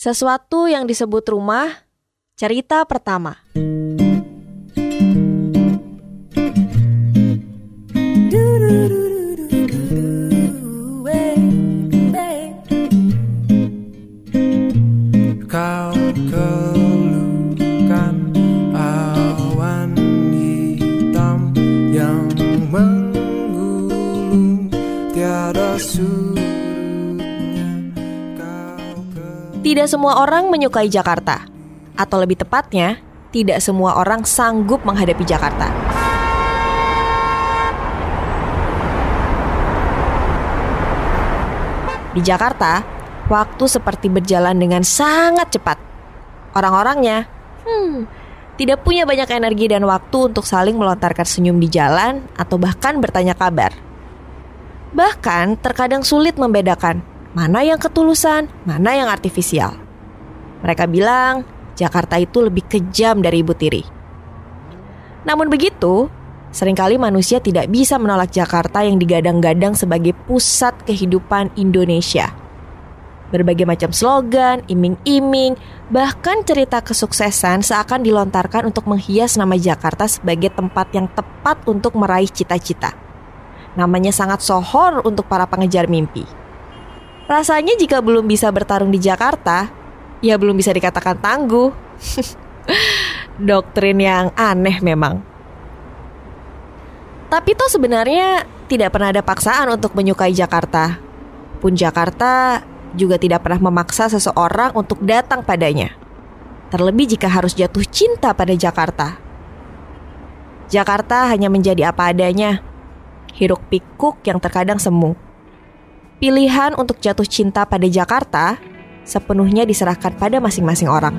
Sesuatu yang disebut rumah, cerita pertama. Semua orang menyukai Jakarta, atau lebih tepatnya, tidak semua orang sanggup menghadapi Jakarta. Di Jakarta, waktu seperti berjalan dengan sangat cepat. Orang-orangnya, hmm, tidak punya banyak energi dan waktu untuk saling melontarkan senyum di jalan atau bahkan bertanya kabar. Bahkan terkadang sulit membedakan mana yang ketulusan, mana yang artifisial. Mereka bilang Jakarta itu lebih kejam dari ibu tiri. Namun begitu, sering kali manusia tidak bisa menolak Jakarta yang digadang-gadang sebagai pusat kehidupan Indonesia. Berbagai macam slogan, iming-iming, bahkan cerita kesuksesan seakan dilontarkan untuk menghias nama Jakarta sebagai tempat yang tepat untuk meraih cita-cita. Namanya sangat sohor untuk para pengejar mimpi. Rasanya jika belum bisa bertarung di Jakarta, ya belum bisa dikatakan tangguh. Doktrin yang aneh memang. Tapi toh sebenarnya tidak pernah ada paksaan untuk menyukai Jakarta. Pun Jakarta juga tidak pernah memaksa seseorang untuk datang padanya. Terlebih jika harus jatuh cinta pada Jakarta. Jakarta hanya menjadi apa adanya. Hiruk pikuk yang terkadang semu. Pilihan untuk jatuh cinta pada Jakarta sepenuhnya diserahkan pada masing-masing orang.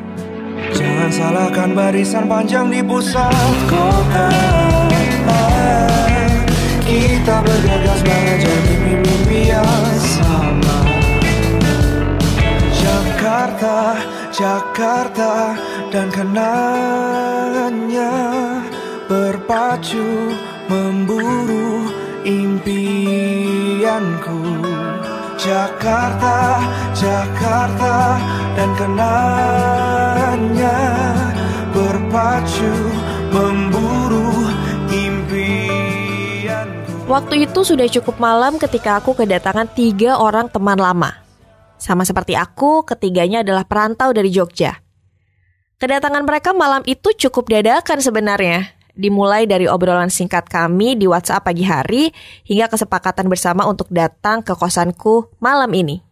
Jangan salahkan barisan panjang di pusat kota Kita bergegas mengejar mimpi-mimpi yang sama Jakarta, Jakarta dan kenangannya Berpacu memburu impianku Jakarta, Jakarta dan kenangannya berpacu memburu impianku. Waktu itu sudah cukup malam ketika aku kedatangan tiga orang teman lama. Sama seperti aku, ketiganya adalah perantau dari Jogja. Kedatangan mereka malam itu cukup dadakan sebenarnya. Dimulai dari obrolan singkat kami di WhatsApp pagi hari hingga kesepakatan bersama untuk datang ke kosanku malam ini.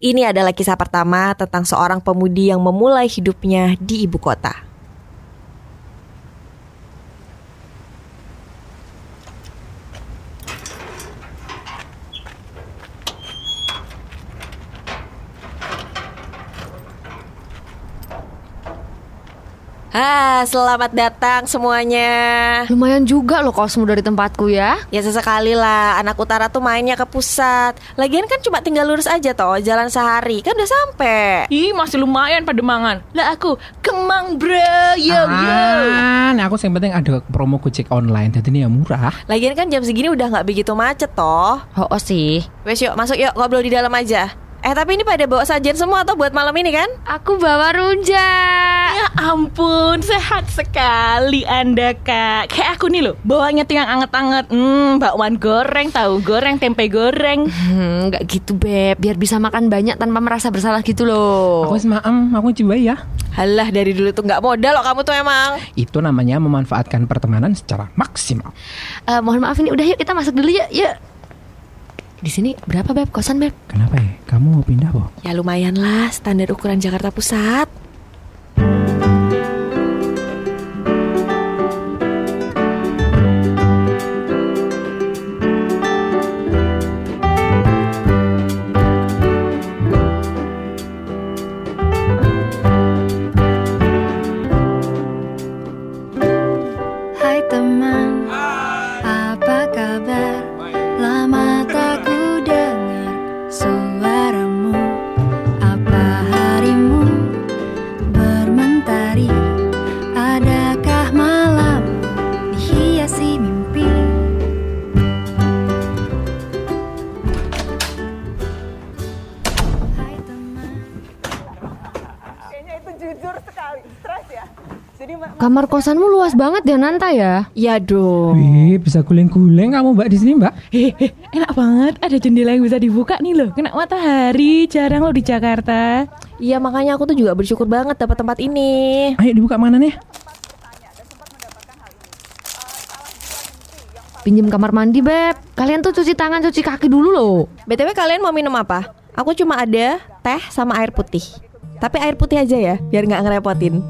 Ini adalah kisah pertama tentang seorang pemudi yang memulai hidupnya di ibu kota. Ah, selamat datang semuanya. Lumayan juga loh kosmu dari tempatku ya. Ya sesekali lah, anak utara tuh mainnya ke pusat. Lagian kan cuma tinggal lurus aja toh, jalan sehari kan udah sampai. Ih masih lumayan Pademangan Lah aku Kemang bro Yo yo Ah, nah aku yang penting ada promo Gojek online, jadi ini ya murah. Lagian kan jam segini udah nggak begitu macet toh. Oh, oh sih. Wes yuk masuk yuk ngobrol di dalam aja. Eh tapi ini pada bawa sajian semua atau buat malam ini kan? Aku bawa rujak. Ya ampun Sehat sekali anda kak Kayak aku nih loh Bawanya tuh yang anget-anget Hmm bakwan goreng Tahu goreng Tempe goreng Hmm, nggak gitu beb. Biar bisa makan banyak tanpa merasa bersalah gitu loh. Aku semaem, aku coba ya. Halah dari dulu tuh nggak modal loh kamu tuh emang. Itu namanya memanfaatkan pertemanan secara maksimal. Eh, mohon maaf ini udah yuk kita masuk dulu yuk. Yuk. Di sini berapa beb kosan beb? Kenapa ya? Kamu mau pindah, Bo? Ya lumayan lah standar ukuran Jakarta Pusat. Kosanmu luas banget ya Nanta ya? Ya dong. Wih, bisa guling-guling kamu mbak di sini mbak? Eh, eh, enak banget. Ada jendela yang bisa dibuka nih loh. Kena matahari. Jarang loh di Jakarta. Iya makanya aku tuh juga bersyukur banget dapat tempat ini. Ayo dibuka mana nih? Pinjem kamar mandi beb. Kalian tuh cuci tangan cuci kaki dulu loh. BTW kalian mau minum apa? Aku cuma ada teh sama air putih. Tapi air putih aja ya, biar nggak ngerepotin.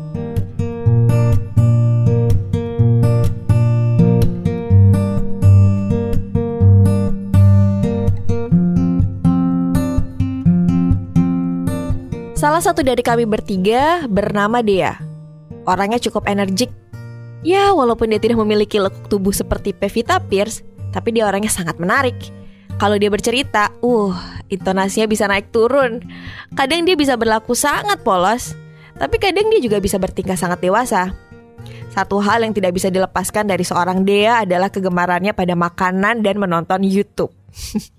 Salah satu dari kami bertiga bernama Dea. Orangnya cukup energik. Ya, walaupun dia tidak memiliki lekuk tubuh seperti Pevita Pierce, tapi dia orangnya sangat menarik. Kalau dia bercerita, uh, intonasinya bisa naik turun. Kadang dia bisa berlaku sangat polos, tapi kadang dia juga bisa bertingkah sangat dewasa. Satu hal yang tidak bisa dilepaskan dari seorang Dea adalah kegemarannya pada makanan dan menonton YouTube.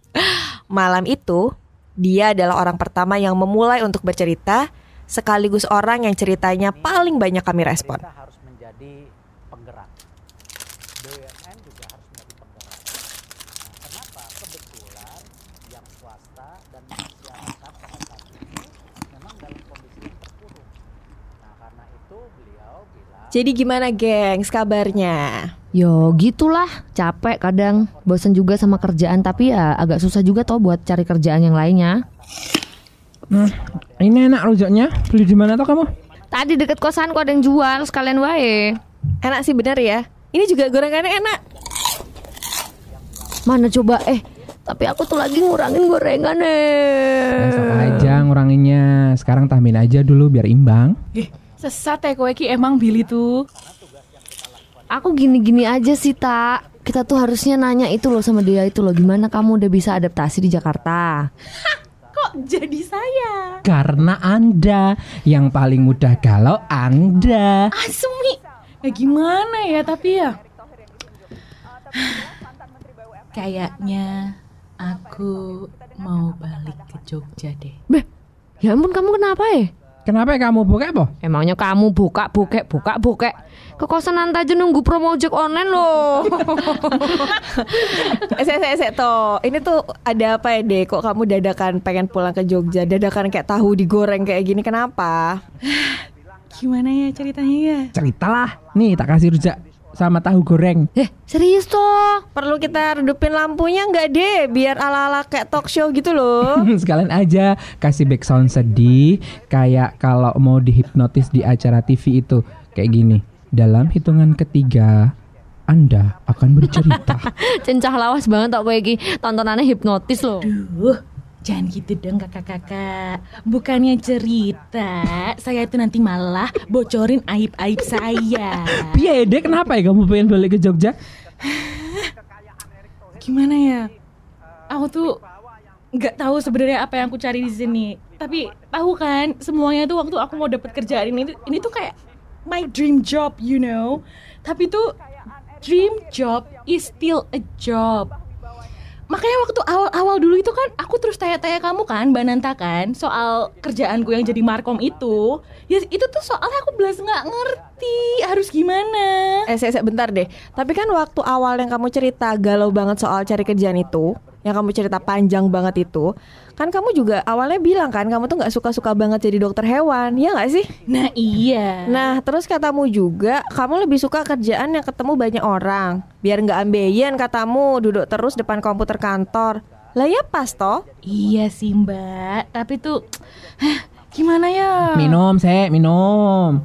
Malam itu, dia adalah orang pertama yang memulai untuk bercerita, sekaligus orang yang ceritanya paling banyak kami respon. harus menjadi penggerak. BUMN juga harus menjadi penggerak. Nah, kenapa? Kebetulan yang swasta dan masyarakat pada saat ini memang dalam kondisi yang terpuruk. Nah, karena itu beliau bilang Jadi gimana gengs kabarnya? Yo gitulah, capek kadang, bosen juga sama kerjaan tapi ya agak susah juga toh buat cari kerjaan yang lainnya. Nah, ini enak rujaknya. Beli di mana tuh kamu? Tadi deket kosanku ada yang jual, sekalian wae. Enak sih bener ya. Ini juga gorengannya enak. Mana coba eh tapi aku tuh lagi ngurangin gorengan eh. Besok aja nguranginnya. Sekarang tambahin aja dulu biar imbang. Eh, sesat ya kowe ki emang Billy tuh. Aku gini-gini aja sih tak. Kita tuh harusnya nanya itu loh sama dia itu loh gimana kamu udah bisa adaptasi di Jakarta. Kok jadi saya? Karena Anda yang paling mudah galau Anda. Asmi. Ya gimana ya tapi ya. Kayaknya aku mau balik ke Jogja deh. Beh, ya ampun kamu kenapa ya? Kenapa kamu buka apa? Emangnya kamu buka bukek buka bukek ke kosan Nanta aja nunggu promo ojek online loh. Eh, saya, saya, saya, toh. Ini tuh ada apa ya, Dek? Kok kamu dadakan pengen pulang ke Jogja? Dadakan kayak tahu digoreng kayak gini, kenapa? Gimana ya ceritanya ya? Ceritalah. Nih tak kasih rujak sama tahu goreng. eh serius toh? Perlu kita redupin lampunya nggak, deh? Biar ala-ala kayak talk show gitu loh. Sekalian aja kasih background sedih kayak kalau mau dihipnotis di acara TV itu kayak gini. Dalam hitungan ketiga Anda akan bercerita. Cencah lawas banget tok kowe iki. Tontonannya hipnotis loh. Duh, jangan gitu dong kakak-kakak. Bukannya cerita, saya itu nanti malah bocorin aib-aib saya. Piye dek kenapa ya kamu pengen balik ke Jogja? Gimana ya? Aku tuh nggak tahu sebenarnya apa yang aku cari di sini. Tapi tahu kan, semuanya tuh waktu aku mau dapat kerjaan ini, ini tuh kayak my dream job, you know. Tapi tuh dream job is still a job. Makanya waktu awal-awal dulu itu kan aku terus tanya-tanya kamu kan Mbak Nanta kan soal kerjaanku yang jadi markom itu Ya itu tuh soalnya aku belas nggak ngerti harus gimana eh, saya, saya, bentar deh. Tapi kan waktu awal yang kamu cerita galau banget soal cari kerjaan itu, yang kamu cerita panjang banget itu, kan kamu juga awalnya bilang kan kamu tuh nggak suka-suka banget jadi dokter hewan, ya nggak sih? Nah iya Nah, terus katamu juga kamu lebih suka kerjaan yang ketemu banyak orang. Biar nggak ambeien katamu duduk terus depan komputer kantor. Lah ya pas toh. Iya sih mbak Tapi tuh Gimana ya Minum, saya minum.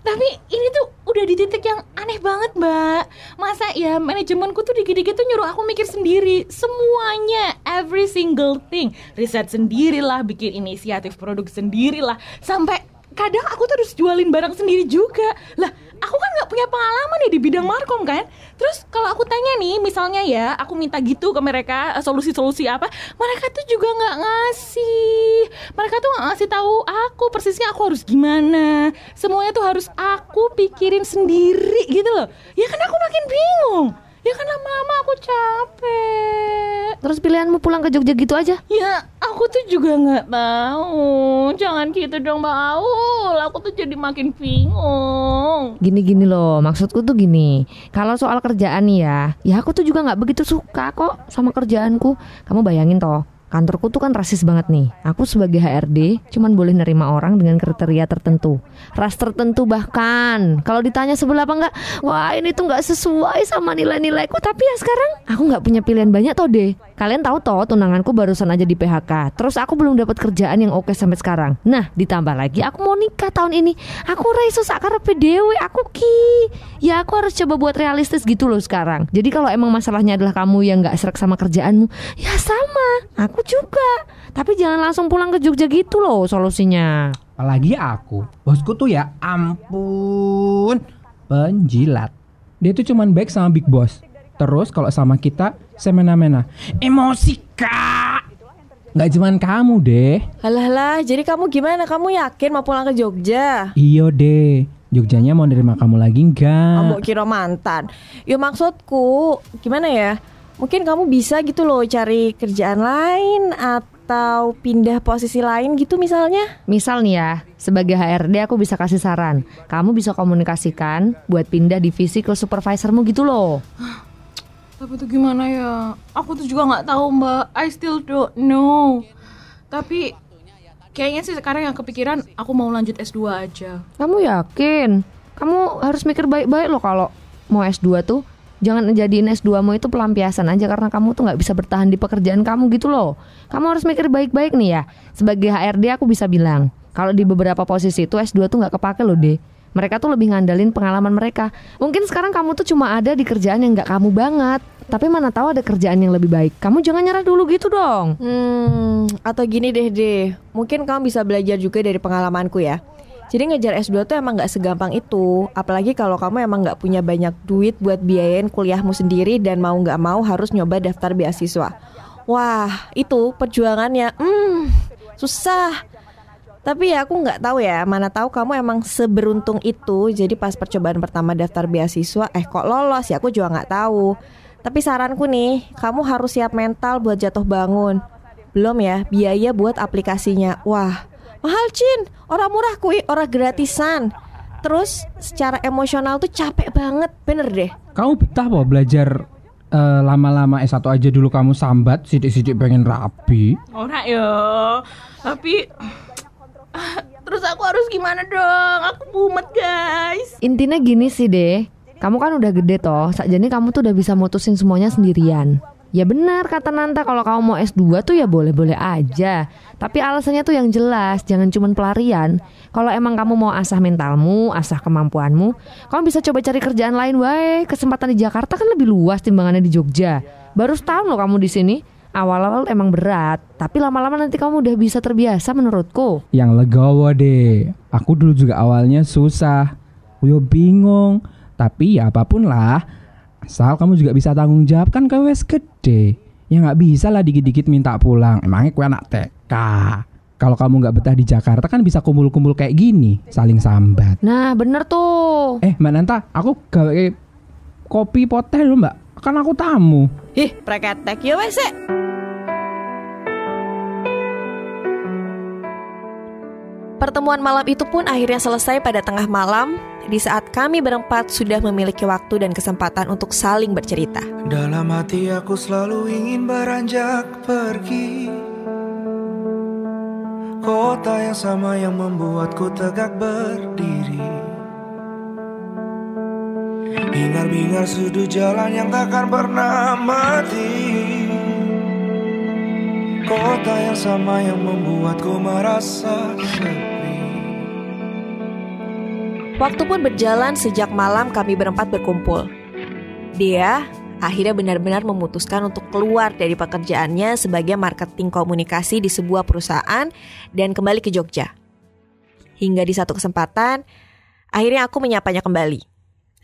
Tapi ini tuh udah di titik yang aneh banget mbak. Masa ya manajemenku tuh dikit-dikit tuh nyuruh aku mikir sendiri. Semuanya Every single thing. Riset sendirilah Bikin inisiatif produk sendirilah. Sampai kadang aku tuh harus jualin barang sendiri juga. Lah aku kan nggak punya pengalaman nih di bidang markom kan? Terus kalau aku tanya nih misalnya ya Aku minta gitu ke mereka eh, solusi-solusi apa Mereka tuh juga nggak ngasih. Mereka tuh nggak ngasih tahu aku persisnya aku harus gimana. Semuanya tuh harus aku pikirin sendiri gitu loh. Ya kan aku makin bingung Ya kan lama-lama aku capek. Terus pilihanmu pulang ke Jogja gitu aja? Ya, aku tuh juga nggak mau. Jangan gitu dong, Mbak Aul. Aku tuh jadi makin bingung. Gini-gini loh, maksudku tuh gini. Kalau soal kerjaan nih ya, ya aku tuh juga nggak begitu suka kok sama kerjaanku. Kamu bayangin toh, kantorku tuh kan rasis banget nih. Aku sebagai HRD cuman boleh nerima orang dengan kriteria tertentu, ras tertentu bahkan. Kalau ditanya sebelah apa enggak, wah ini tuh nggak sesuai sama nilai-nilaiku. Tapi ya sekarang aku nggak punya pilihan banyak toh deh. Kalian tahu toh tunanganku barusan aja di PHK. Terus aku belum dapat kerjaan yang oke sampai sekarang. Nah ditambah lagi aku mau nikah tahun ini. Aku raiso sakarepe dewe aku ki. Ya aku harus coba buat realistis gitu loh sekarang. Jadi kalau emang masalahnya adalah kamu yang nggak serak sama kerjaanmu, ya sama. Aku juga. Tapi jangan langsung pulang ke Jogja gitu loh solusinya. Apalagi aku, bosku tuh ya ampun, penjilat. Dia tuh cuman baik sama big boss. Terus kalau sama kita, semena-mena. Emosi kak. Nggak cuman kamu deh. Halah lah, jadi kamu gimana? Kamu yakin mau pulang ke Jogja? Iyo deh. Jogjanya mau nerima kamu lagi Kamu nggak? kira mantan? Ya maksudku, gimana ya? Mungkin kamu bisa gitu loh cari kerjaan lain atau pindah posisi lain gitu misalnya. Misal nih ya, sebagai HRD aku bisa kasih saran. Kamu bisa komunikasikan buat pindah divisi ke supervisormu gitu loh. Tapi tuh gimana ya? Aku tuh juga nggak tahu, Mbak. I still don't know. Tapi kayaknya sih sekarang yang kepikiran aku mau lanjut S2 aja. Kamu yakin? Kamu harus mikir baik-baik loh kalau mau S2 tuh. Jangan jadiin S2mu itu pelampiasan aja karena kamu tuh nggak bisa bertahan di pekerjaan kamu gitu loh. Kamu harus mikir baik-baik nih ya. Sebagai HRD aku bisa bilang, kalau di beberapa posisi itu S2 tuh nggak kepake loh deh. Mereka tuh lebih ngandalin pengalaman mereka. Mungkin sekarang kamu tuh cuma ada di kerjaan yang nggak kamu banget. Tapi mana tahu ada kerjaan yang lebih baik. Kamu jangan nyerah dulu gitu dong. Hmm, atau gini deh deh. Mungkin kamu bisa belajar juga dari pengalamanku ya. Jadi ngejar S2 tuh emang nggak segampang itu. Apalagi kalau kamu emang nggak punya banyak duit buat biayain kuliahmu sendiri dan mau nggak mau harus nyoba daftar beasiswa. Wah, itu perjuangannya. Hmm, susah. Tapi ya aku nggak tahu ya, mana tahu kamu emang seberuntung itu. Jadi pas percobaan pertama daftar beasiswa, eh kok lolos ya aku juga nggak tahu. Tapi saranku nih, kamu harus siap mental buat jatuh bangun. Belum ya, biaya buat aplikasinya. Wah, mahal Cin. Orang murah kui, orang gratisan. Terus secara emosional tuh capek banget, bener deh. Kamu betah po belajar eh, lama-lama S1 aja dulu kamu sambat, sidik-sidik pengen rapi. Ora ya. Tapi terus aku harus gimana dong? Aku mumet, guys. Intinya gini sih deh, kamu kan udah gede toh, sakjane kamu tuh udah bisa mutusin semuanya sendirian. Ya benar kata Nanta kalau kamu mau S2 tuh ya boleh-boleh aja. Tapi alasannya tuh yang jelas, jangan cuman pelarian. Kalau emang kamu mau asah mentalmu, asah kemampuanmu, kamu bisa coba cari kerjaan lain wae. Kesempatan di Jakarta kan lebih luas timbangannya di Jogja. Baru setahun loh kamu di sini. Awal-awal emang berat, tapi lama-lama nanti kamu udah bisa terbiasa menurutku. Yang legowo deh. Aku dulu juga awalnya susah. Yo bingung. Tapi ya apa pun lah. Asal kamu juga bisa tanggung jawab kan kau wes gede. Ya nggak bisa lah dikit-dikit minta pulang. Emangnya kue anak TK. Kalau kamu nggak betah di Jakarta kan bisa kumpul-kumpul kayak gini, saling sambat. Nah bener tuh. Eh Mbak Nanta, aku gawe kopi poteh dulu Mbak. Kan aku tamu. Ih, preketek ya wes. Pertemuan malam itu pun akhirnya selesai pada tengah malam di saat kami berempat sudah memiliki waktu dan kesempatan untuk saling bercerita. Dalam hati aku selalu ingin beranjak pergi Kota yang sama yang membuatku tegak berdiri Hingar-bingar sudut jalan yang takkan pernah mati Kota yang sama yang membuatku merasa sepi Waktu pun berjalan sejak malam kami berempat berkumpul. Dia akhirnya benar-benar memutuskan untuk keluar dari pekerjaannya sebagai marketing komunikasi di sebuah perusahaan dan kembali ke Jogja. Hingga di satu kesempatan, akhirnya aku menyapanya kembali.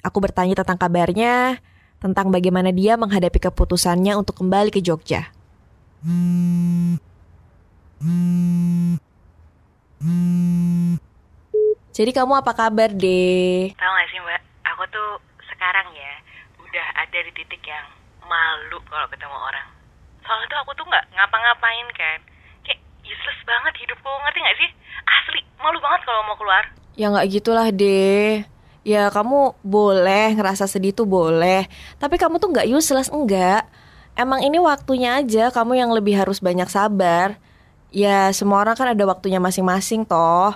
Aku bertanya tentang kabarnya, tentang bagaimana dia menghadapi keputusannya untuk kembali ke Jogja. Jadi kamu apa kabar, deh? Tahu gak sih mbak, aku tuh sekarang ya udah ada di titik yang malu kalau ketemu orang. Soalnya tuh aku tuh nggak ngapa-ngapain kan. Kayak useless banget hidupku, ngerti nggak sih? Asli, malu banget kalau mau keluar. Ya nggak gitulah deh. Ya kamu boleh ngerasa sedih tuh boleh. Tapi kamu tuh nggak useless enggak. Emang ini waktunya aja kamu yang lebih harus banyak sabar. Ya semua orang kan ada waktunya masing-masing toh.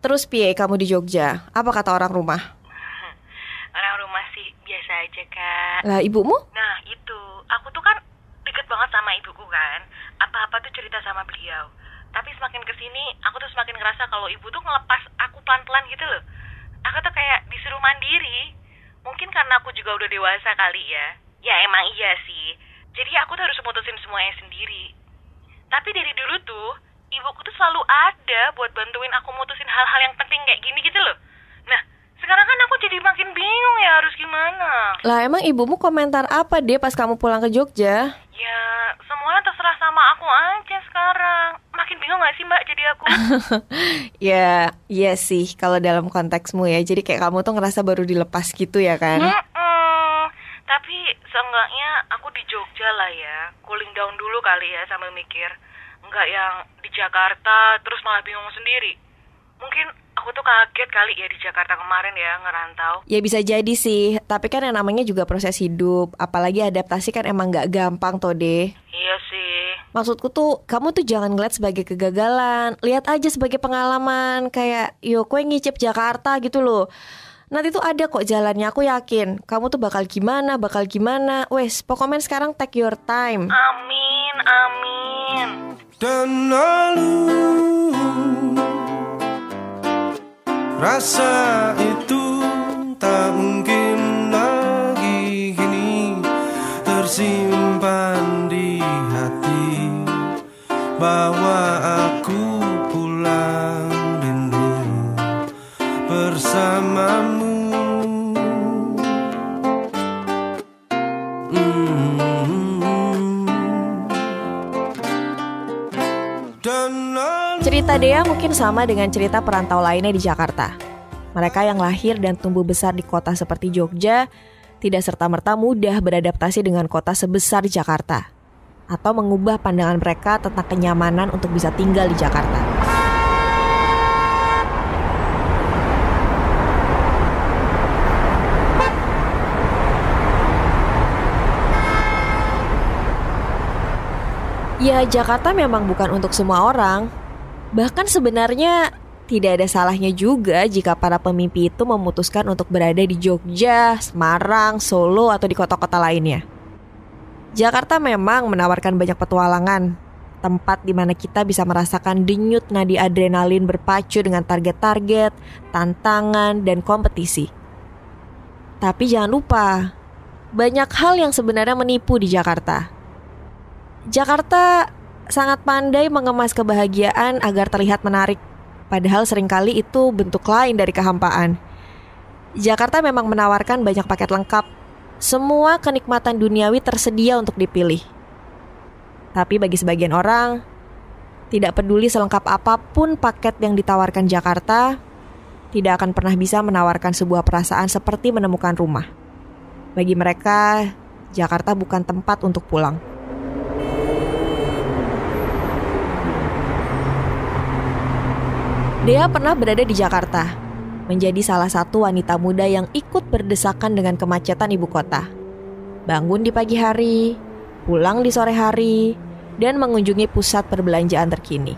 Terus piye kamu di Jogja? Apa kata orang rumah? Orang rumah sih biasa aja kak. Lah ibumu? Nah itu, aku tuh kan deket banget sama ibuku kan. Apa-apa tuh cerita sama beliau. Tapi semakin ke sini, aku tuh semakin ngerasa kalau ibu tuh ngelepas aku pelan-pelan gitu loh. Aku tuh kayak disuruh mandiri. Mungkin karena aku juga udah dewasa kali ya. Ya emang iya sih. Jadi aku tuh harus mutusin semuanya sendiri. Tapi dari dulu tuh, ibuku tuh selalu ada buat bantuin aku mutusin hal-hal yang penting kayak gini gitu loh. Nah, sekarang kan aku jadi makin bingung ya harus gimana. Lah emang ibumu komentar apa deh pas kamu pulang ke Jogja? Ya, semuanya terserah sama aku aja sekarang. Makin bingung gak sih mbak jadi aku? ya, iya sih kalau dalam konteksmu ya. Jadi kayak kamu tuh ngerasa baru dilepas gitu ya kan? Tapi seenggaknya aku di Jogja lah ya. Cooling down dulu kali ya sambil mikir. Enggak yang di Jakarta terus malah bingung sendiri. Mungkin aku tuh kaget kali ya di Jakarta kemarin ya ngerantau. Ya bisa jadi sih, tapi kan yang namanya juga proses hidup. Apalagi adaptasi kan emang gak gampang toh deh. Maksudku tuh, kamu tuh jangan ngeliat sebagai kegagalan. Lihat aja sebagai pengalaman. Kayak, yo kue ngicip Jakarta gitu loh. Nanti tuh ada kok jalannya, aku yakin. Kamu tuh bakal gimana, bakal gimana. Wes, pokoknya sekarang take your time. Amin, amin. Dan lalu Rasa itu tak mungkin lagi kini Tersimpan Bahwa aku pulang rindu bersamamu Mm. Lalu Cerita Dea mungkin sama dengan cerita perantau lainnya di Jakarta. Mereka yang lahir dan tumbuh besar di kota seperti Jogja tidak serta-merta mudah beradaptasi dengan kota sebesar Jakarta atau mengubah pandangan mereka tentang kenyamanan untuk bisa tinggal di Jakarta. Ya, Jakarta memang bukan untuk semua orang. Bahkan sebenarnya tidak ada salahnya juga jika para pemimpi itu memutuskan untuk berada di Jogja, Semarang, Solo, atau di kota-kota lainnya. Jakarta memang menawarkan banyak petualangan, tempat di mana kita bisa merasakan denyut nadi adrenalin berpacu dengan target-target, tantangan, dan kompetisi. Tapi jangan lupa, banyak hal yang sebenarnya menipu di Jakarta. Jakarta sangat pandai mengemas kebahagiaan agar terlihat menarik, padahal sering kali itu bentuk lain dari kehampaan. Jakarta memang menawarkan banyak paket lengkap. Semua kenikmatan duniawi tersedia untuk dipilih. Tapi bagi sebagian orang, tidak peduli selengkap apa pun paket yang ditawarkan Jakarta, tidak akan pernah bisa menawarkan sebuah perasaan seperti menemukan rumah. Bagi mereka, Jakarta bukan tempat untuk pulang. Dea pernah berada di Jakarta, menjadi salah satu wanita muda yang ikut berdesakan dengan kemacetan ibu kota. Bangun di pagi hari, pulang di sore hari, dan mengunjungi pusat perbelanjaan terkini.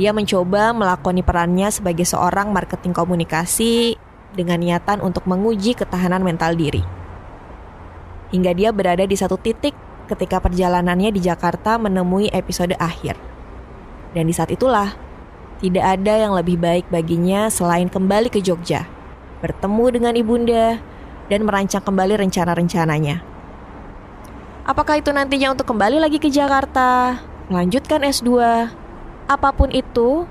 Dia mencoba melakoni perannya sebagai seorang marketing komunikasi dengan niatan untuk menguji ketahanan mental diri. Hingga dia berada di satu titik ketika perjalanannya di Jakarta menemui episode akhir. Dan di saat itulah, tidak ada yang lebih baik baginya selain kembali ke Jogja, bertemu dengan ibunda, dan merancang kembali rencana-rencananya. Apakah itu nantinya untuk kembali lagi ke Jakarta, melanjutkan S2, apa pun itu,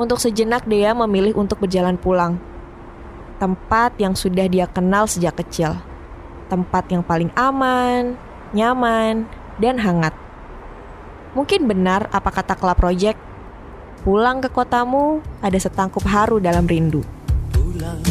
untuk sejenak dia memilih untuk berjalan pulang. Tempat yang sudah dia kenal sejak kecil. Tempat yang paling aman, nyaman, dan hangat. Mungkin benar apa kata Club Project, pulang ke kotamu ada setangkup haru dalam rindu. Pulang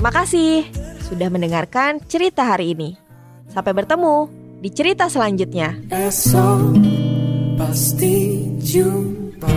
Terima kasih sudah mendengarkan cerita hari ini. Sampai bertemu di cerita selanjutnya. Esok pasti jumpa